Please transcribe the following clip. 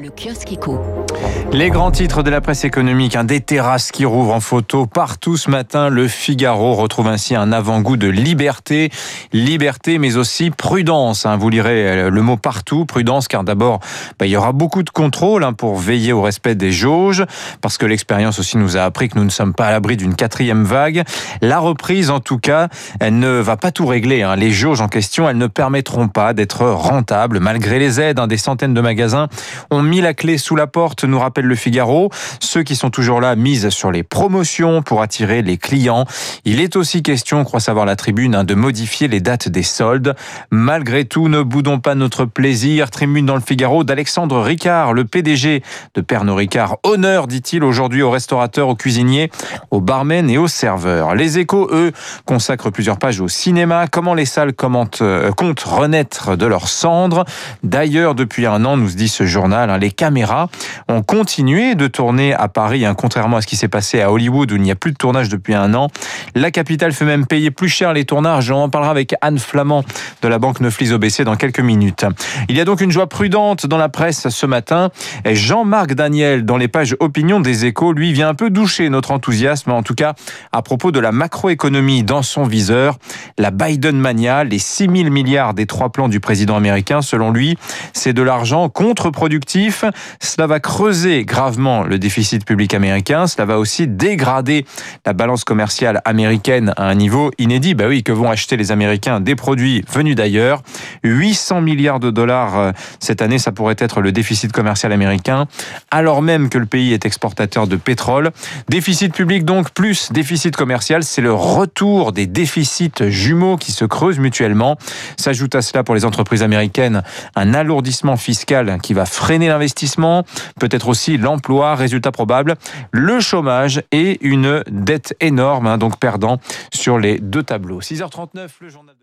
Le kiosque éco. Les grands titres de la presse économique, un des terrasses qui rouvrent en photo partout ce matin. Le Figaro retrouve ainsi un avant-goût de liberté, liberté, mais aussi prudence. Hein. Vous lirez euh, le mot partout, prudence, car d'abord, bah, il y aura beaucoup de contrôle hein, pour veiller au respect des jauges, parce que l'expérience aussi nous a appris que nous ne sommes pas à l'abri d'une quatrième vague. La reprise, en tout cas, elle ne va pas tout régler. Hein. Les jauges en question, elles ne permettront pas d'être rentables, malgré les aides. Des centaines de magasins ont la clé sous la porte, nous rappelle le Figaro. Ceux qui sont toujours là misent sur les promotions pour attirer les clients. Il est aussi question, croit savoir la tribune, hein, de modifier les dates des soldes. Malgré tout, ne boudons pas notre plaisir. Tribune dans le Figaro d'Alexandre Ricard, le PDG de Pernod Ricard. Honneur, dit-il aujourd'hui aux restaurateurs, aux cuisiniers, aux barmen et aux serveurs. Les échos, eux, consacrent plusieurs pages au cinéma. Comment les salles euh, comptent renaître de leurs cendres? D'ailleurs, depuis un an, nous dit ce journal, Hein, les caméras ont continué de tourner à Paris, hein, contrairement à ce qui s'est passé à Hollywood où il n'y a plus de tournage depuis un an. La capitale fait même payer plus cher les tournages. On en parlera avec Anne Flamand de la banque Neuflis OBC dans quelques minutes. Il y a donc une joie prudente dans la presse ce matin. Jean-Marc Daniel, dans les pages opinion des échos, lui vient un peu doucher notre enthousiasme, en tout cas à propos de la macroéconomie dans son viseur. La Biden mania, les 6 000 milliards des trois plans du président américain, selon lui, c'est de l'argent contre-productif cela va creuser gravement le déficit public américain. Cela va aussi dégrader la balance commerciale américaine à un niveau inédit. Bah oui, que vont acheter les Américains des produits venus d'ailleurs? 800 milliards de dollars euh, cette année, ça pourrait être le déficit commercial américain, alors même que le pays est exportateur de pétrole. Déficit public donc plus déficit commercial, c'est le retour des déficits jumeaux qui se creusent mutuellement. S'ajoute à cela pour les entreprises américaines un alourdissement fiscal qui va freiner l'investissement, peut-être aussi l'emploi, résultat probable, le chômage et une dette énorme, hein, donc sur les deux tableaux. 6h39, le journal